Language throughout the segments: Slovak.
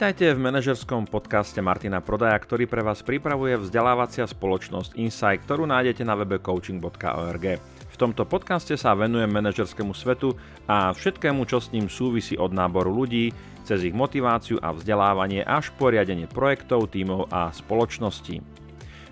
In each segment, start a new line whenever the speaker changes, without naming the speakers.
Vitajte v manažerskom podcaste Martina Prodaja, ktorý pre vás pripravuje vzdelávacia spoločnosť Insight, ktorú nájdete na webe coaching.org. V tomto podcaste sa venujem manažerskému svetu a všetkému, čo s ním súvisí od náboru ľudí, cez ich motiváciu a vzdelávanie až po riadenie projektov, tímov a spoločností.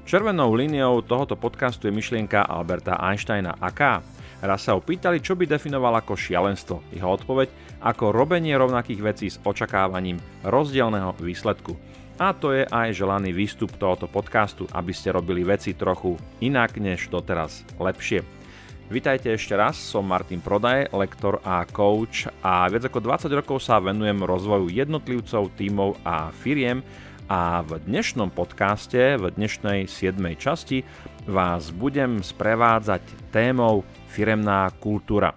Červenou líniou tohoto podcastu je myšlienka Alberta Einsteina. Aká? Raz sa ho pýtali, čo by definoval ako šialenstvo. Jeho odpoveď ako robenie rovnakých vecí s očakávaním rozdielného výsledku. A to je aj želaný výstup tohoto podcastu, aby ste robili veci trochu inak než doteraz lepšie. Vitajte ešte raz, som Martin Prodaj, lektor a coach a viac ako 20 rokov sa venujem rozvoju jednotlivcov, tímov a firiem a v dnešnom podcaste, v dnešnej 7. časti vás budem sprevádzať témou firemná kultúra.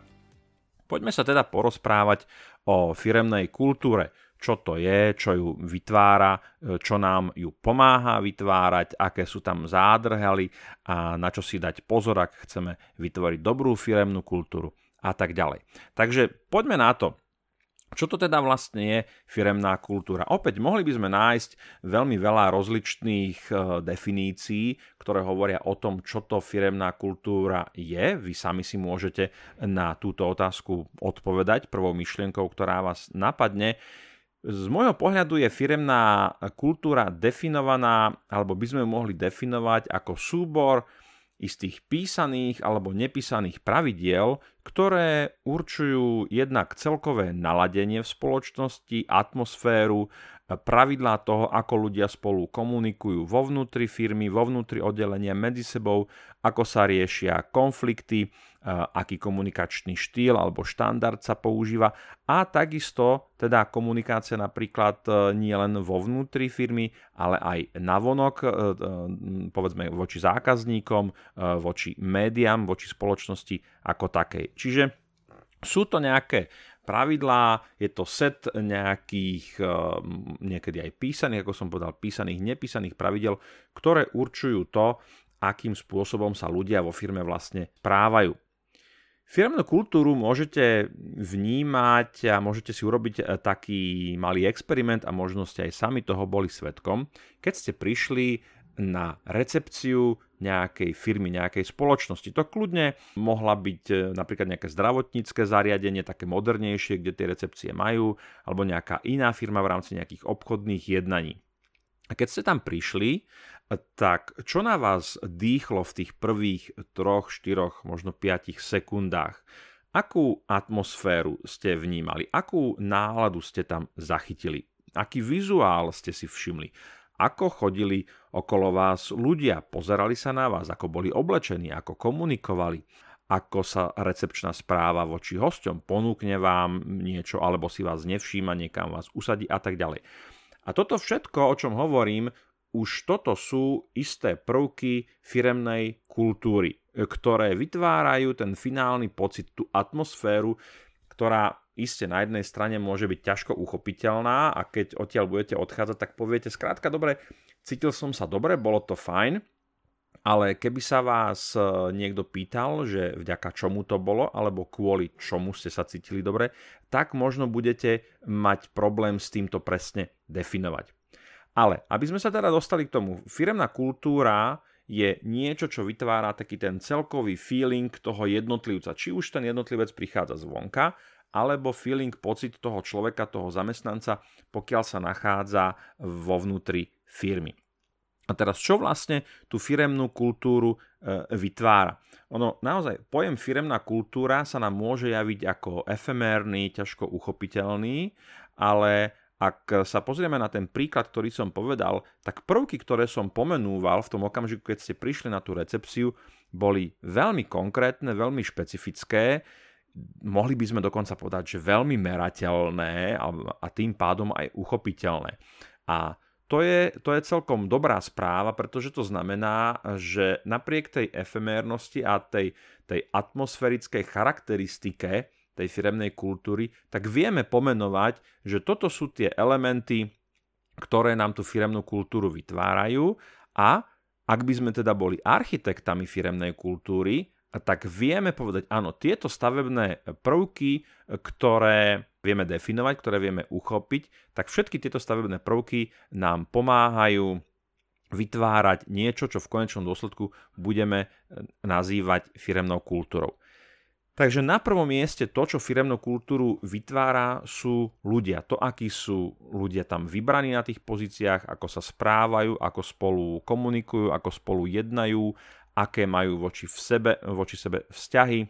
Poďme sa teda porozprávať o firemnej kultúre. Čo to je, čo ju vytvára, čo nám ju pomáha vytvárať, aké sú tam zádrhaly a na čo si dať pozor, ak chceme vytvoriť dobrú firemnú kultúru a tak ďalej. Takže poďme na to. Čo to teda vlastne je firemná kultúra? Opäť mohli by sme nájsť veľmi veľa rozličných e, definícií, ktoré hovoria o tom, čo to firemná kultúra je. Vy sami si môžete na túto otázku odpovedať prvou myšlienkou, ktorá vás napadne. Z môjho pohľadu je firemná kultúra definovaná, alebo by sme mohli definovať ako súbor istých písaných alebo nepísaných pravidiel, ktoré určujú jednak celkové naladenie v spoločnosti, atmosféru, pravidlá toho, ako ľudia spolu komunikujú vo vnútri firmy, vo vnútri oddelenia medzi sebou, ako sa riešia konflikty, aký komunikačný štýl alebo štandard sa používa a takisto teda komunikácia napríklad e, nie len vo vnútri firmy, ale aj navonok, e, e, povedzme voči zákazníkom, voči médiám, voči spoločnosti ako takej. Čiže sú to nejaké pravidlá, je to set nejakých, niekedy aj písaných, ako som povedal, písaných, nepísaných pravidel, ktoré určujú to, akým spôsobom sa ľudia vo firme vlastne správajú. Firmnú kultúru môžete vnímať a môžete si urobiť e, taký malý experiment a možno ste aj sami toho boli svetkom, keď ste prišli na recepciu nejakej firmy, nejakej spoločnosti. To kľudne mohla byť e, napríklad nejaké zdravotnícke zariadenie, také modernejšie, kde tie recepcie majú, alebo nejaká iná firma v rámci nejakých obchodných jednaní. A keď ste tam prišli, tak čo na vás dýchlo v tých prvých troch, štyroch, možno piatich sekundách? Akú atmosféru ste vnímali? Akú náladu ste tam zachytili? Aký vizuál ste si všimli? Ako chodili okolo vás ľudia? Pozerali sa na vás? Ako boli oblečení? Ako komunikovali? Ako sa recepčná správa voči hosťom? Ponúkne vám niečo alebo si vás nevšíma, niekam vás usadí a tak ďalej. A toto všetko, o čom hovorím, už toto sú isté prvky firemnej kultúry, ktoré vytvárajú ten finálny pocit, tú atmosféru, ktorá iste na jednej strane môže byť ťažko uchopiteľná a keď odtiaľ budete odchádzať, tak poviete skrátka dobre, cítil som sa dobre, bolo to fajn, ale keby sa vás e, niekto pýtal, že vďaka čomu to bolo, alebo kvôli čomu ste sa cítili dobre, tak možno budete mať problém s týmto presne definovať. Ale aby sme sa teda dostali k tomu, firemná kultúra je niečo, čo vytvára taký ten celkový feeling toho jednotlivca. Či už ten jednotlivec prichádza zvonka, alebo feeling, pocit toho človeka, toho zamestnanca, pokiaľ sa nachádza vo vnútri firmy. A teraz čo vlastne tú firemnú kultúru e, vytvára? Ono naozaj, pojem firemná kultúra sa nám môže javiť ako efemérny, ťažko uchopiteľný, ale ak sa pozrieme na ten príklad, ktorý som povedal, tak prvky, ktoré som pomenúval v tom okamžiku, keď ste prišli na tú recepciu, boli veľmi konkrétne, veľmi špecifické, mohli by sme dokonca povedať, že veľmi merateľné a, a tým pádom aj uchopiteľné. A to je, to je celkom dobrá správa, pretože to znamená, že napriek tej efemérnosti a tej, tej atmosférickej charakteristike tej firemnej kultúry, tak vieme pomenovať, že toto sú tie elementy, ktoré nám tú firemnú kultúru vytvárajú a ak by sme teda boli architektami firemnej kultúry, tak vieme povedať, áno, tieto stavebné prvky, ktoré vieme definovať, ktoré vieme uchopiť, tak všetky tieto stavebné prvky nám pomáhajú vytvárať niečo, čo v konečnom dôsledku budeme e, nazývať firemnou kultúrou. Takže na prvom mieste to, čo firemnú kultúru vytvára, sú ľudia. To, akí sú ľudia tam vybraní na tých pozíciách, ako sa správajú, ako spolu komunikujú, ako spolu jednajú, aké majú voči, v sebe, voči sebe vzťahy,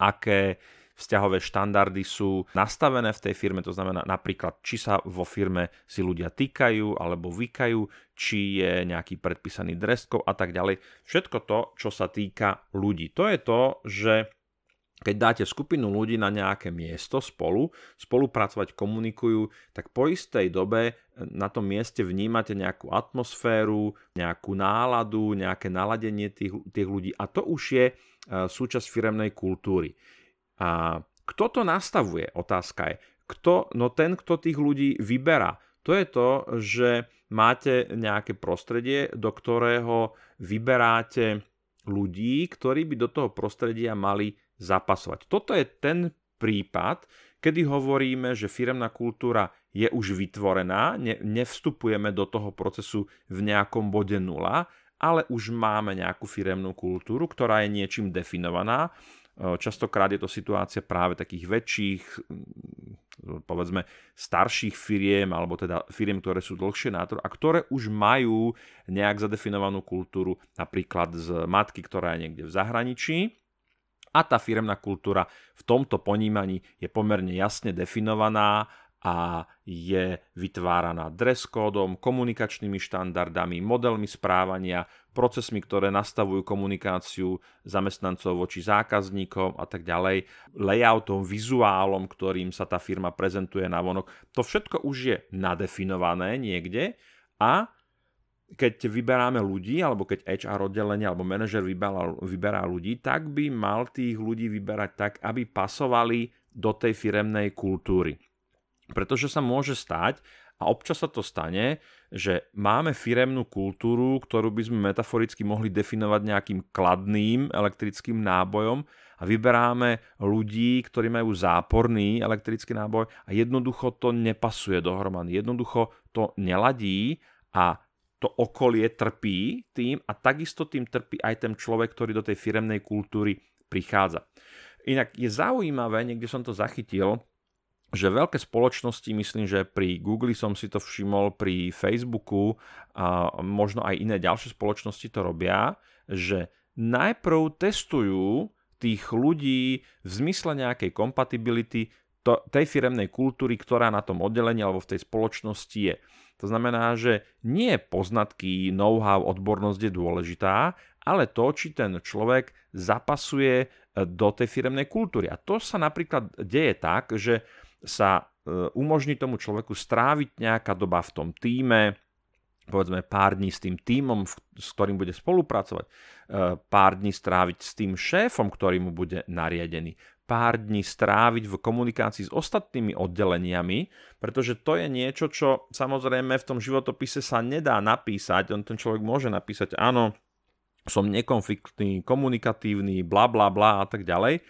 aké vzťahové štandardy sú nastavené v tej firme, to znamená napríklad, či sa vo firme si ľudia týkajú alebo vykajú, či je nejaký predpísaný dress a tak ďalej. Všetko to, čo sa týka ľudí. To je to, že keď dáte skupinu ľudí na nejaké miesto spolu, spolupracovať, komunikujú, tak po istej dobe na tom mieste vnímate nejakú atmosféru, nejakú náladu, nejaké naladenie tých, tých ľudí a to už je e, súčasť firemnej kultúry. A kto to nastavuje? Otázka je. Kto, no ten, kto tých ľudí vyberá. To je to, že máte nejaké prostredie, do ktorého vyberáte ľudí, ktorí by do toho prostredia mali zapasovať. Toto je ten prípad, kedy hovoríme, že firemná kultúra je už vytvorená, ne, nevstupujeme do toho procesu v nejakom bode nula, ale už máme nejakú firemnú kultúru, ktorá je niečím definovaná. Častokrát je to situácia práve takých väčších, povedzme, starších firiem, alebo teda firiem, ktoré sú dlhšie na trhu a ktoré už majú nejak zadefinovanú kultúru, napríklad z matky, ktorá je niekde v zahraničí a tá firemná kultúra v tomto ponímaní je pomerne jasne definovaná a je vytváraná dress kódom, komunikačnými štandardami, modelmi správania, procesmi, ktoré nastavujú komunikáciu zamestnancov voči zákazníkom a tak ďalej, layoutom, vizuálom, ktorým sa tá firma prezentuje na vonok. To všetko už je nadefinované niekde a keď vyberáme ľudí, alebo keď HR oddelenie alebo manažer vyberá, vyberá ľudí, tak by mal tých ľudí vyberať tak, aby pasovali do tej firemnej kultúry. Pretože sa môže stať, a občas sa to stane, že máme firemnú kultúru, ktorú by sme metaforicky mohli definovať nejakým kladným elektrickým nábojom a vyberáme ľudí, ktorí majú záporný elektrický náboj a jednoducho to nepasuje dohromady. Jednoducho to neladí a to okolie trpí tým a takisto tým trpí aj ten človek, ktorý do tej firemnej kultúry prichádza. Inak je zaujímavé, niekde som to zachytil, že veľké spoločnosti, myslím, že pri Google som si to všimol, pri Facebooku a možno aj iné ďalšie spoločnosti to robia, že najprv testujú tých ľudí v zmysle nejakej kompatibility to, tej firemnej kultúry, ktorá na tom oddelení alebo v tej spoločnosti je. To znamená, že nie poznatky, know-how, odbornosť je dôležitá, ale to, či ten človek zapasuje e, do tej firemnej kultúry. A to sa napríklad deje tak, že sa e, umožní tomu človeku stráviť nejaká doba v tom týme, povedzme pár dní s tým týmom, s ktorým bude spolupracovať, e, pár dní stráviť s tým šéfom, ktorý mu bude nariadený, pár dní stráviť v komunikácii s ostatnými oddeleniami, pretože to je niečo, čo samozrejme v tom životopise sa nedá napísať. On ten človek môže napísať, áno, som nekonfliktný, komunikatívny, bla bla bla a tak ďalej.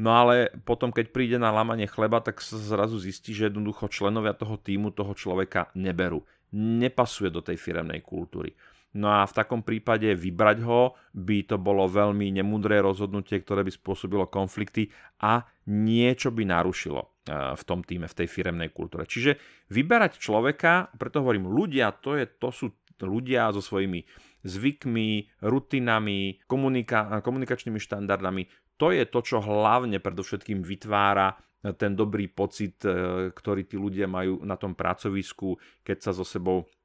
No ale potom, keď príde na lamanie chleba, tak sa zrazu zistí, že jednoducho členovia toho týmu toho človeka neberú. Nepasuje do tej firemnej kultúry. No a v takom prípade vybrať ho by to bolo veľmi nemudré rozhodnutie, ktoré by spôsobilo konflikty a niečo by narušilo e, v tom týme, v tej firemnej kultúre. Čiže vyberať človeka, preto hovorím ľudia, to, je, to sú ľudia so svojimi zvykmi, rutinami, komunika- komunikačnými štandardami. To je to, čo hlavne predovšetkým vytvára ten dobrý pocit, e, ktorý tí ľudia majú na tom pracovisku, keď sa so sebou E,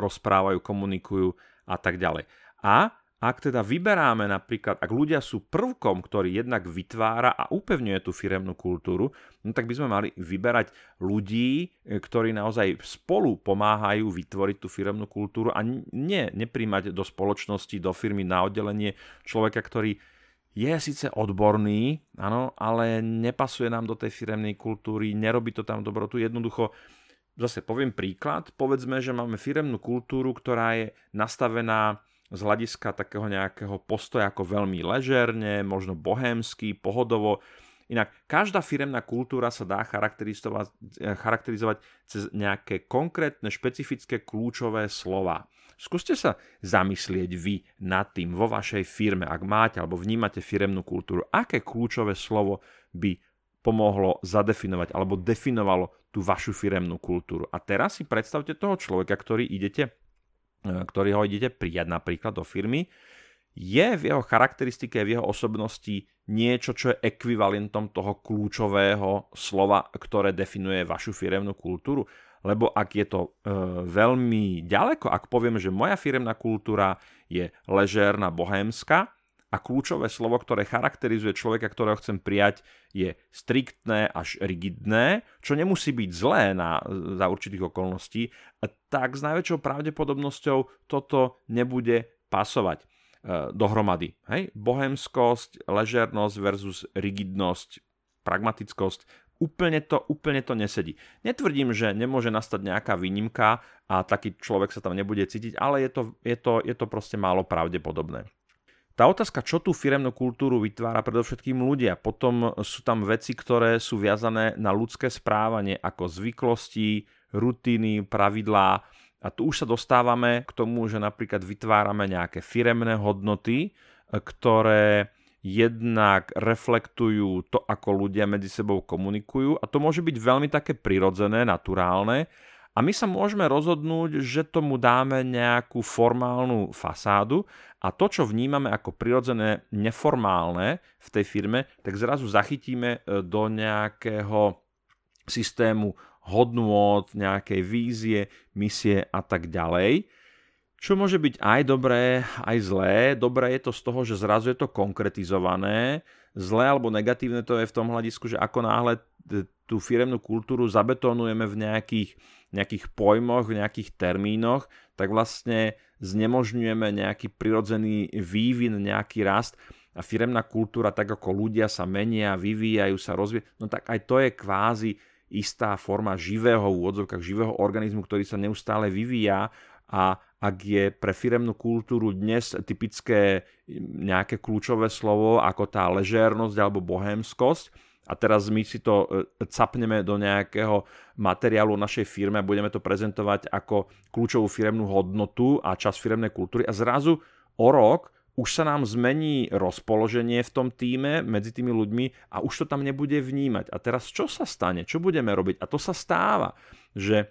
rozprávajú, komunikujú a tak ďalej. A ak teda vyberáme napríklad, ak ľudia sú prvkom, ktorý jednak vytvára a upevňuje tú firemnú kultúru, no tak by sme mali vyberať ľudí, e, ktorí naozaj spolu pomáhajú vytvoriť tú firemnú kultúru a nie nepríjmať do spoločnosti, do firmy na oddelenie človeka, ktorý je síce odborný, áno, ale nepasuje nám do tej firemnej kultúry, nerobí to tam dobrotu, jednoducho zase poviem príklad, povedzme, že máme firemnú kultúru, ktorá je nastavená z hľadiska takého nejakého postoja ako veľmi ležerne, možno bohémsky, pohodovo. Inak každá firemná kultúra sa dá charakterizovať, charakterizovať cez nejaké konkrétne, špecifické kľúčové slova. Skúste sa zamyslieť vy nad tým vo vašej firme, ak máte alebo vnímate firemnú kultúru, aké kľúčové slovo by pomohlo zadefinovať alebo definovalo tú vašu firemnú kultúru. A teraz si predstavte toho človeka, ktorý idete, e, ktorý ho idete prijať napríklad do firmy, je v jeho charakteristike, v jeho osobnosti niečo, čo je ekvivalentom toho kľúčového slova, ktoré definuje vašu firemnú kultúru. Lebo ak je to e, veľmi ďaleko, ak poviem, že moja firemná kultúra je ležérna, bohémska, a kľúčové slovo, ktoré charakterizuje človeka, ktorého chcem prijať, je striktné až rigidné, čo nemusí byť zlé na, za určitých okolností, tak s najväčšou pravdepodobnosťou toto nebude pasovať e, dohromady. Hej? Bohemskosť, ležernosť versus rigidnosť, pragmatickosť, úplne to, úplne to nesedí. Netvrdím, že nemôže nastať nejaká výnimka a taký človek sa tam nebude cítiť, ale je to, je to, je to proste málo pravdepodobné. Tá otázka, čo tú firemnú kultúru vytvára predovšetkým ľudia. Potom sú tam veci, ktoré sú viazané na ľudské správanie, ako zvyklosti, rutiny, pravidlá. A tu už sa dostávame k tomu, že napríklad vytvárame nejaké firemné hodnoty, ktoré jednak reflektujú to, ako ľudia medzi sebou komunikujú. A to môže byť veľmi také prirodzené, naturálne, a my sa môžeme rozhodnúť, že tomu dáme nejakú formálnu fasádu a to, čo vnímame ako prirodzené neformálne v tej firme, tak zrazu zachytíme e, do nejakého systému hodnôt, nejakej vízie, misie a tak ďalej. Čo môže byť aj dobré, aj zlé. Dobré je to z toho, že zrazu je to konkretizované. Zlé alebo negatívne to je v tom hľadisku, že ako náhle tú firemnú kultúru zabetonujeme v nejakých nejakých pojmoch, v nejakých termínoch, tak vlastne znemožňujeme nejaký prirodzený vývin, nejaký rast a firemná kultúra, tak ako ľudia sa menia, vyvíjajú sa, rozvíjajú, no tak aj to je kvázi istá forma živého úvodzovkách, živého organizmu, ktorý sa neustále vyvíja a ak je pre firemnú kultúru dnes typické nejaké kľúčové slovo ako tá ležérnosť alebo bohémskosť, a teraz my si to e, capneme do nejakého materiálu našej firme a budeme to prezentovať ako kľúčovú firemnú hodnotu a čas firemnej kultúry a zrazu o rok už sa nám zmení rozpoloženie v tom týme medzi tými ľuďmi a už to tam nebude vnímať. A teraz čo sa stane? Čo budeme robiť? A to sa stáva, že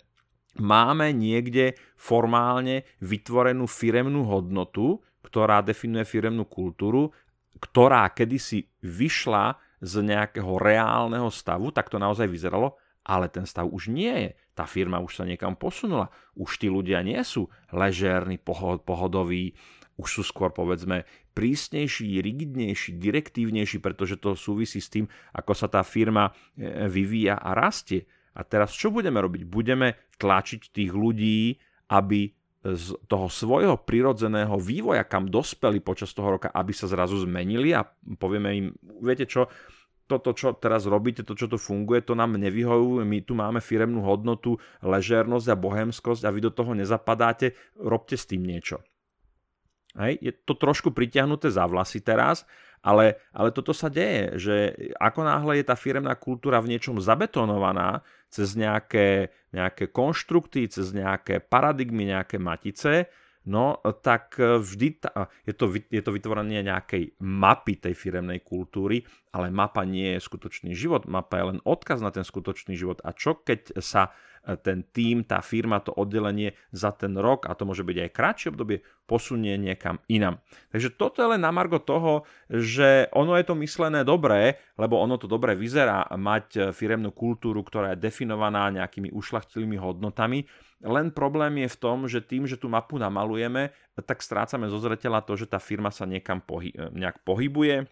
máme niekde formálne vytvorenú firemnú hodnotu, ktorá definuje firemnú kultúru, ktorá kedysi vyšla z nejakého reálneho stavu, tak to naozaj vyzeralo, ale ten stav už nie je. Tá firma už sa niekam posunula. Už tí ľudia nie sú ležérni, pohodoví, už sú skôr povedzme prísnejší, rigidnejší, direktívnejší, pretože to súvisí s tým, ako sa tá firma e, vyvíja a rastie. A teraz čo budeme robiť? Budeme tlačiť tých ľudí, aby z toho svojho prirodzeného vývoja, kam dospeli počas toho roka, aby sa zrazu zmenili a povieme im, viete čo, toto, čo teraz robíte, to, čo tu funguje, to nám nevyhojú, my tu máme firemnú hodnotu, ležérnosť a bohemskosť a vy do toho nezapadáte, robte s tým niečo. Hej? Je to trošku pritiahnuté za vlasy teraz, ale, ale toto sa deje, že ako náhle je tá firemná kultúra v niečom zabetonovaná cez nejaké, nejaké konštrukty, cez nejaké paradigmy, nejaké matice, no tak vždy ta, je, to, je to vytvorenie nejakej mapy tej firemnej kultúry, ale mapa nie je skutočný život, mapa je len odkaz na ten skutočný život. A čo keď sa ten tým, tá firma, to oddelenie za ten rok, a to môže byť aj kratšie obdobie, posunie niekam inam. Takže toto je len na margo toho, že ono je to myslené dobré, lebo ono to dobre vyzerá mať firemnú kultúru, ktorá je definovaná nejakými ušlachtilými hodnotami, len problém je v tom, že tým, že tú mapu namalujeme, tak strácame zo zreteľa to, že tá firma sa niekam pohy- nejak pohybuje,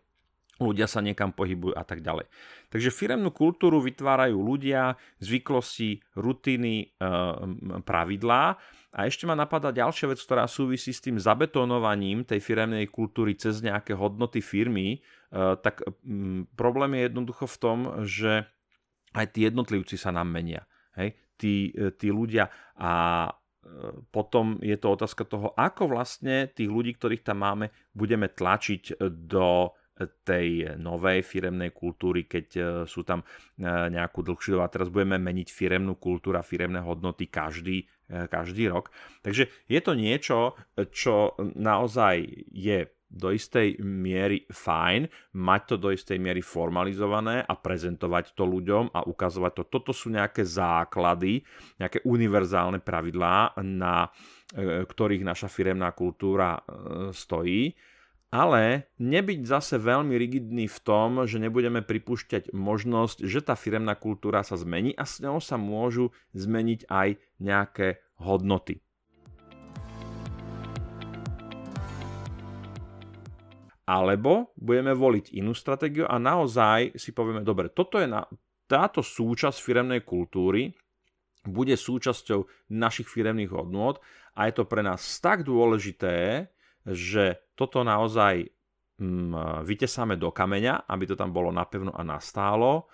ľudia sa niekam pohybujú a tak ďalej. Takže firemnú kultúru vytvárajú ľudia, zvyklosti, rutiny, e, pravidlá. A ešte ma napadá ďalšia vec, ktorá súvisí s tým zabetonovaním tej firemnej kultúry cez nejaké hodnoty firmy. E, tak problém je jednoducho v tom, že aj tí jednotlivci sa nám menia. Hej? Tí, e, tí ľudia a potom je to otázka toho, ako vlastne tých ľudí, ktorých tam máme, budeme tlačiť do tej novej firemnej kultúry, keď e, sú tam e, nejakú dlhšiu a teraz budeme meniť firemnú kultúru a firemné hodnoty každý, každý rok. Takže je to niečo, čo naozaj je do istej miery fajn, mať to do istej miery formalizované a prezentovať to ľuďom a ukazovať to. Toto sú nejaké základy, nejaké univerzálne pravidlá, na e, ktorých naša firemná kultúra e, stojí. Ale nebyť zase veľmi rigidný v tom, že nebudeme pripúšťať možnosť, že tá firemná kultúra sa zmení a s ňou sa môžu zmeniť aj nejaké hodnoty. Alebo budeme voliť inú stratégiu a naozaj si povieme, dobre, toto je na, táto súčasť firemnej kultúry bude súčasťou našich firemných hodnôt a je to pre nás tak dôležité, že toto naozaj mm, vytesáme do kameňa, aby to tam bolo napevno a nastálo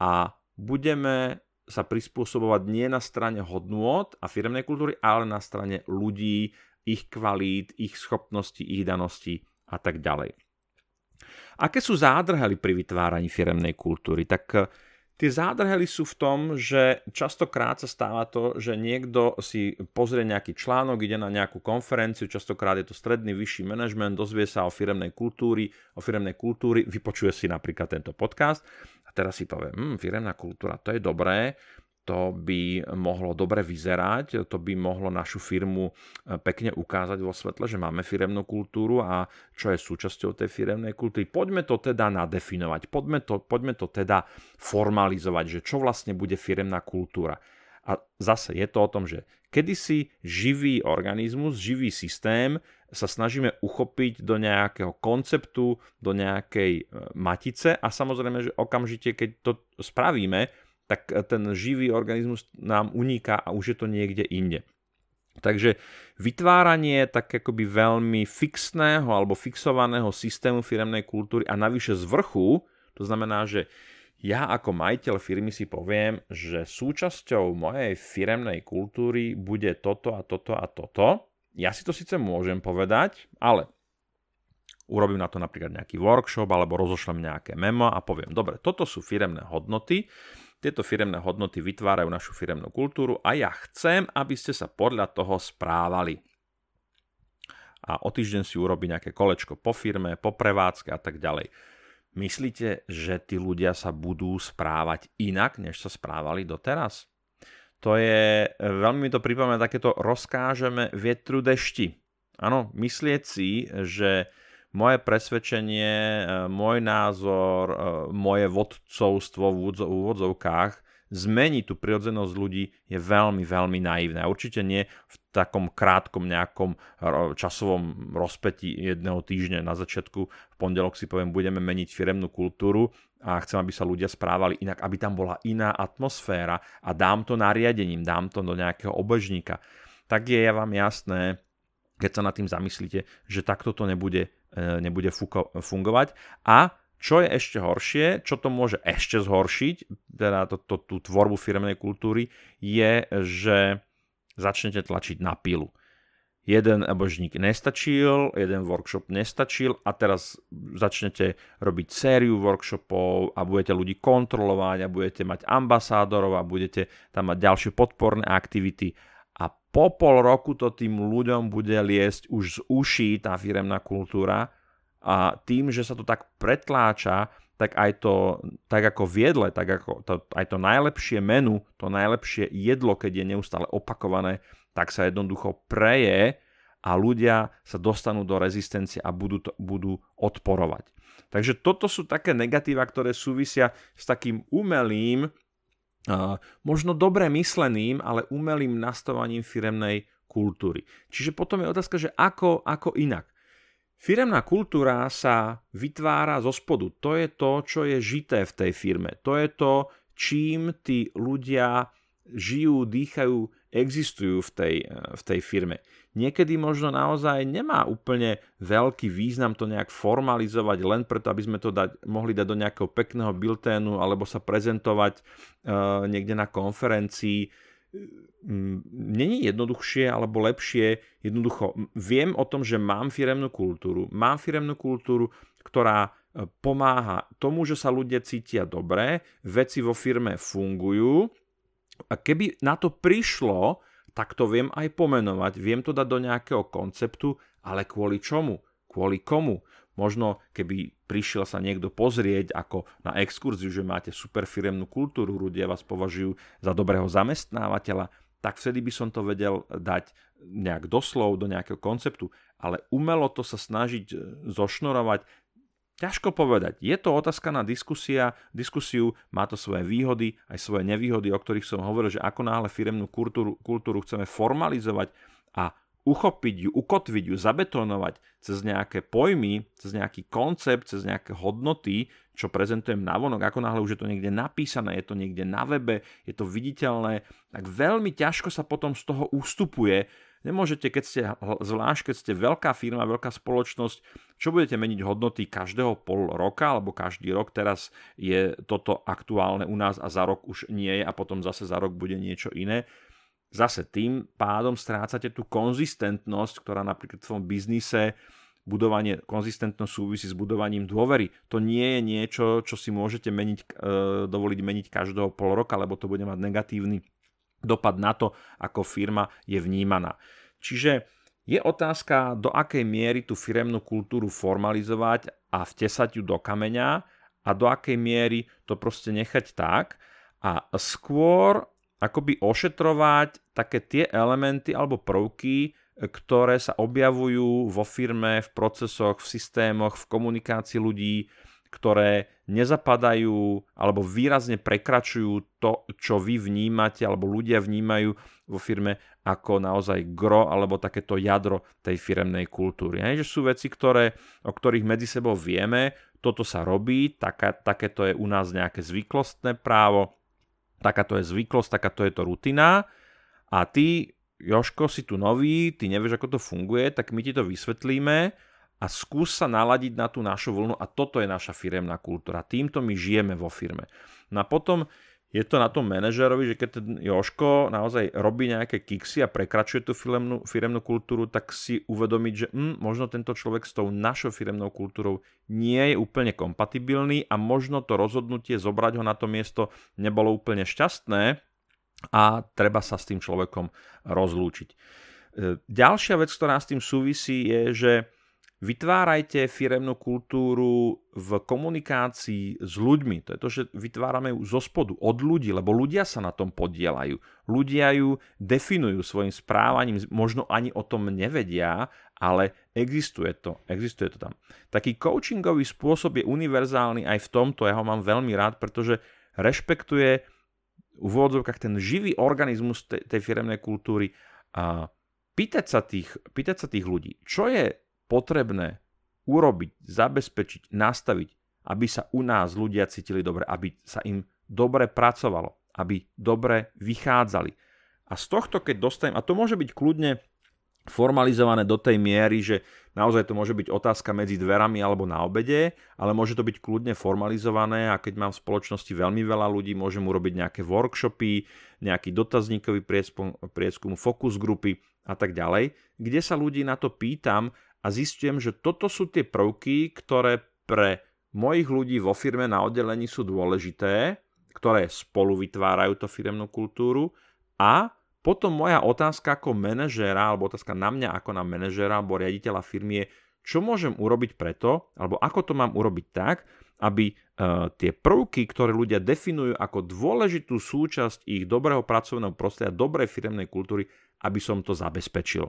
a budeme sa prispôsobovať nie na strane hodnôt a firemnej kultúry, ale na strane ľudí, ich kvalít, ich schopností, ich daností a tak ďalej. Aké sú zádrhely pri vytváraní firemnej kultúry? Tak tie zádrhely sú v tom, že častokrát sa stáva to, že niekto si pozrie nejaký článok, ide na nejakú konferenciu, častokrát je to stredný, vyšší manažment, dozvie sa o firemnej kultúry, o firemnej kultúry, vypočuje si napríklad tento podcast a teraz si povie, hm, firemná kultúra, to je dobré, to by mohlo dobre vyzerať, to by mohlo našu firmu e, pekne ukázať vo svetle, že máme firemnú kultúru a čo je súčasťou tej firemnej kultúry. Poďme to teda nadefinovať, poďme to, poďme to teda formalizovať, že čo vlastne bude firemná kultúra. A zase je to o tom, že kedysi živý organizmus, živý systém sa snažíme uchopiť do nejakého konceptu, do nejakej e, matice a samozrejme, že okamžite, keď to spravíme, tak ten živý organizmus nám uniká a už je to niekde inde. Takže vytváranie tak akoby veľmi fixného alebo fixovaného systému firemnej kultúry a navyše z vrchu, to znamená, že ja ako majiteľ firmy si poviem, že súčasťou mojej firemnej kultúry bude toto a toto a toto. Ja si to síce môžem povedať, ale urobím na to napríklad nejaký workshop alebo rozošlem nejaké memo a poviem, dobre, toto sú firemné hodnoty, tieto firemné hodnoty vytvárajú našu firemnú kultúru a ja chcem, aby ste sa podľa toho správali. A o týždeň si urobí nejaké kolečko po firme, po prevádzke a tak ďalej. Myslíte, že tí ľudia sa budú správať inak, než sa správali doteraz? To je, veľmi mi to pripomína takéto rozkážeme vietru dešti. Áno, myslieť si, že moje presvedčenie, e, môj názor, e, moje vodcovstvo v úvodzovkách zmeniť tú prirodzenosť ľudí je veľmi, veľmi naivné. Určite nie v takom krátkom nejakom časovom rozpetí jedného týždňa na začiatku. V pondelok si poviem, budeme meniť firemnú kultúru a chcem, aby sa ľudia správali inak, aby tam bola iná atmosféra a dám to nariadením, dám to do nejakého obežníka. Tak je vám jasné, keď sa nad tým zamyslíte, že takto to nebude nebude fungovať. A čo je ešte horšie, čo to môže ešte zhoršiť, teda to, to, tú tvorbu firmnej kultúry, je, že začnete tlačiť na pilu. Jeden božník nestačil, jeden workshop nestačil a teraz začnete robiť sériu workshopov a budete ľudí kontrolovať a budete mať ambasádorov a budete tam mať ďalšie podporné aktivity a po pol roku to tým ľuďom bude liesť už z uší tá firemná kultúra a tým, že sa to tak pretláča, tak aj to, tak ako v jedle, tak ako to, aj to najlepšie menu, to najlepšie jedlo, keď je neustále opakované, tak sa jednoducho preje a ľudia sa dostanú do rezistencie a budú, to, budú odporovať. Takže toto sú také negatíva, ktoré súvisia s takým umelým možno dobre mysleným, ale umelým nastavovaním firemnej kultúry. Čiže potom je otázka, že ako, ako inak. Firemná kultúra sa vytvára zo spodu. To je to, čo je žité v tej firme. To je to, čím tí ľudia žijú, dýchajú, existujú v tej, v tej firme. Niekedy možno naozaj nemá úplne veľký význam to nejak formalizovať len preto, aby sme to dať, mohli dať do nejakého pekného bilténu alebo sa prezentovať uh, niekde na konferencii. Není jednoduchšie alebo lepšie, jednoducho viem o tom, že mám firemnú kultúru, mám firemnú kultúru, ktorá pomáha tomu, že sa ľudia cítia dobre, veci vo firme fungujú a keby na to prišlo, tak to viem aj pomenovať, viem to dať do nejakého konceptu, ale kvôli čomu? Kvôli komu? Možno keby prišiel sa niekto pozrieť ako na exkurziu, že máte super firemnú kultúru, ľudia vás považujú za dobrého zamestnávateľa, tak vtedy by som to vedel dať nejak doslov, do nejakého konceptu, ale umelo to sa snažiť e, zošnorovať, ťažko povedať. Je to otázka na diskusia, diskusiu, má to svoje výhody, aj svoje nevýhody, o ktorých som hovoril, že ako náhle firemnú kultúru, kultúru chceme formalizovať a uchopiť ju, ukotviť ju, zabetonovať cez nejaké pojmy, cez nejaký koncept, cez nejaké hodnoty, čo prezentujem navonok, ako náhle už je to niekde napísané, je to niekde na webe, je to viditeľné, tak veľmi ťažko sa potom z toho ústupuje. Nemôžete, keď ste, zvlášť keď ste veľká firma, veľká spoločnosť, čo budete meniť hodnoty každého pol roka alebo každý rok, teraz je toto aktuálne u nás a za rok už nie je a potom zase za rok bude niečo iné zase tým pádom strácate tú konzistentnosť, ktorá napríklad v tom biznise budovanie, konzistentnosť súvisí s budovaním dôvery. To nie je niečo, čo si môžete meniť, e, dovoliť meniť každého pol roka, lebo to bude mať negatívny dopad na to, ako firma je vnímaná. Čiže je otázka, do akej miery tú firemnú kultúru formalizovať a vtesať ju do kameňa a do akej miery to proste nechať tak. A skôr akoby ošetrovať také tie elementy alebo prvky, ktoré sa objavujú vo firme, v procesoch, v systémoch, v komunikácii ľudí, ktoré nezapadajú alebo výrazne prekračujú to, čo vy vnímate alebo ľudia vnímajú vo firme ako naozaj gro alebo takéto jadro tej firemnej kultúry. Hej, že sú veci, ktoré, o ktorých medzi sebou vieme, toto sa robí, taká, takéto je u nás nejaké zvyklostné právo, takáto je zvyklosť, takáto je to rutina a ty, Joško, si tu nový, ty nevieš, ako to funguje, tak my ti to vysvetlíme a skús sa naladiť na tú našu vlnu a toto je naša firemná kultúra. Týmto my žijeme vo firme. No a potom je to na tom manažerovi, že keď ten Joško naozaj robí nejaké kiksy a prekračuje tú firemnú, firemnú kultúru, tak si uvedomiť, že hm, možno tento človek s tou našou firemnou kultúrou nie je úplne kompatibilný a možno to rozhodnutie zobrať ho na to miesto nebolo úplne šťastné a treba sa s tým človekom rozlúčiť. E, ďalšia vec, ktorá s tým súvisí, je, že Vytvárajte firemnú kultúru v komunikácii s ľuďmi. To je to, že vytvárame ju zo spodu, od ľudí, lebo ľudia sa na tom podielajú. Ľudia ju definujú svojim správaním, možno ani o tom nevedia, ale existuje to, existuje to tam. Taký coachingový spôsob je univerzálny aj v tomto, ja ho mám veľmi rád, pretože rešpektuje v úvodzovkách ten živý organizmus tej, firemnej kultúry a pýtať sa, tých, pýtať sa tých ľudí, čo je potrebné urobiť, zabezpečiť, nastaviť, aby sa u nás ľudia cítili dobre, aby sa im dobre pracovalo, aby dobre vychádzali. A z tohto, keď dostanem, a to môže byť kľudne formalizované do tej miery, že naozaj to môže byť otázka medzi dverami alebo na obede, ale môže to byť kľudne formalizované a keď mám v spoločnosti veľmi veľa ľudí, môžem urobiť nejaké workshopy, nejaký dotazníkový prieskum, prieskum focus grupy a tak ďalej, kde sa ľudí na to pýtam a zistujem, že toto sú tie prvky, ktoré pre mojich ľudí vo firme na oddelení sú dôležité, ktoré spolu vytvárajú to firemnú kultúru a potom moja otázka ako manažéra, alebo otázka na mňa ako na manažéra alebo riaditeľa firmy je, čo môžem urobiť preto, alebo ako to mám urobiť tak, aby uh, tie prvky, ktoré ľudia definujú ako dôležitú súčasť ich dobrého pracovného prostredia, dobrej firemnej kultúry, aby som to zabezpečil.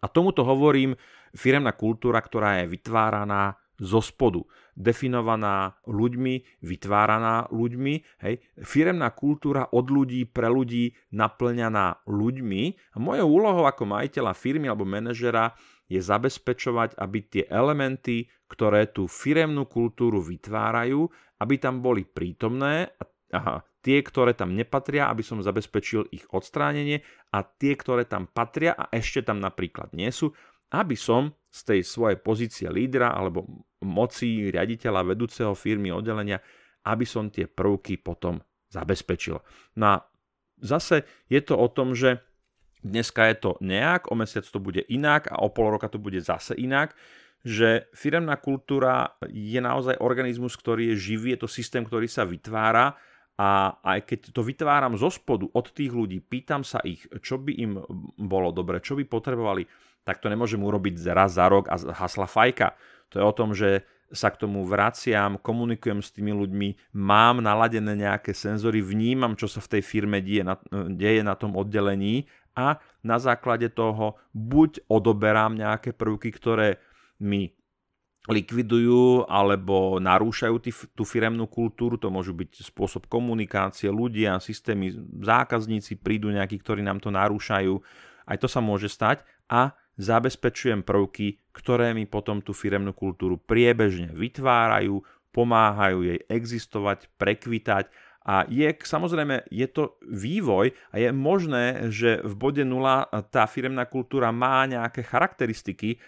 A tomuto hovorím firemná kultúra, ktorá je vytváraná zo spodu, definovaná ľuďmi, vytváraná ľuďmi. Hej. Firemná kultúra od ľudí, pre ľudí, naplňaná ľuďmi. A mojou úlohou ako majiteľa firmy alebo manažera je zabezpečovať, aby tie elementy, ktoré tú firemnú kultúru vytvárajú, aby tam boli prítomné a aha, tie, ktoré tam nepatria, aby som zabezpečil ich odstránenie a tie, ktoré tam patria a ešte tam napríklad nie sú, aby som z tej svojej pozície lídra alebo moci riaditeľa vedúceho firmy oddelenia, aby som tie prvky potom zabezpečil. No a zase je to o tom, že dneska je to nejak, o mesiac to bude inak a o pol roka to bude zase inak že firemná kultúra je naozaj organizmus, ktorý je živý, je to systém, ktorý sa vytvára a aj keď to vytváram zo spodu od tých ľudí, pýtam sa ich, čo by im bolo dobre, čo by potrebovali, tak to nemôžem urobiť raz za rok a hasla fajka. To je o tom, že sa k tomu vraciam, komunikujem s tými ľuďmi, mám naladené nejaké senzory, vnímam, čo sa v tej firme deje na, deje na tom oddelení a na základe toho buď odoberám nejaké prvky, ktoré mi likvidujú alebo narúšajú tý, tú firemnú kultúru, to môžu byť spôsob komunikácie, ľudia, systémy, zákazníci prídu nejakí, ktorí nám to narúšajú, aj to sa môže stať. A zabezpečujem prvky, ktoré mi potom tú firemnú kultúru priebežne vytvárajú, pomáhajú jej existovať, prekvitať. A je, samozrejme, je to vývoj a je možné, že v bode 0 tá firemná kultúra má nejaké charakteristiky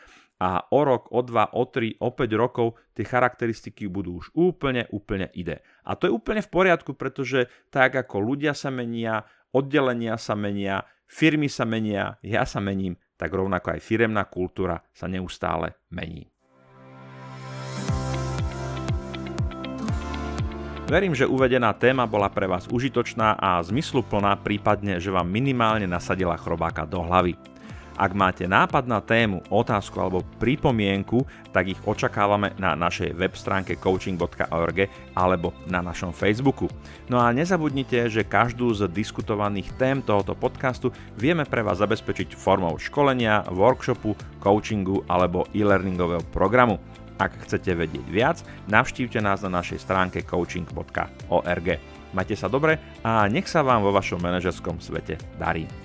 a o rok, o dva, o tri, o 5 rokov tie charakteristiky budú už úplne, úplne ide. A to je úplne v poriadku, pretože tak ako ľudia sa menia, oddelenia sa menia, firmy sa menia, ja sa mením, tak rovnako aj firemná kultúra sa neustále mení. Verím, že uvedená téma bola pre vás užitočná a zmysluplná, prípadne, že vám minimálne nasadila chrobáka do hlavy. Ak máte nápad na tému, otázku alebo pripomienku, tak ich očakávame na našej web stránke coaching.org alebo na našom Facebooku. No a nezabudnite, že každú z diskutovaných tém tohoto podcastu vieme pre vás zabezpečiť formou školenia, workshopu, coachingu alebo e-learningového programu. Ak chcete vedieť viac, navštívte nás na našej stránke coaching.org. Majte sa dobre a nech sa vám vo vašom manažerskom svete darí.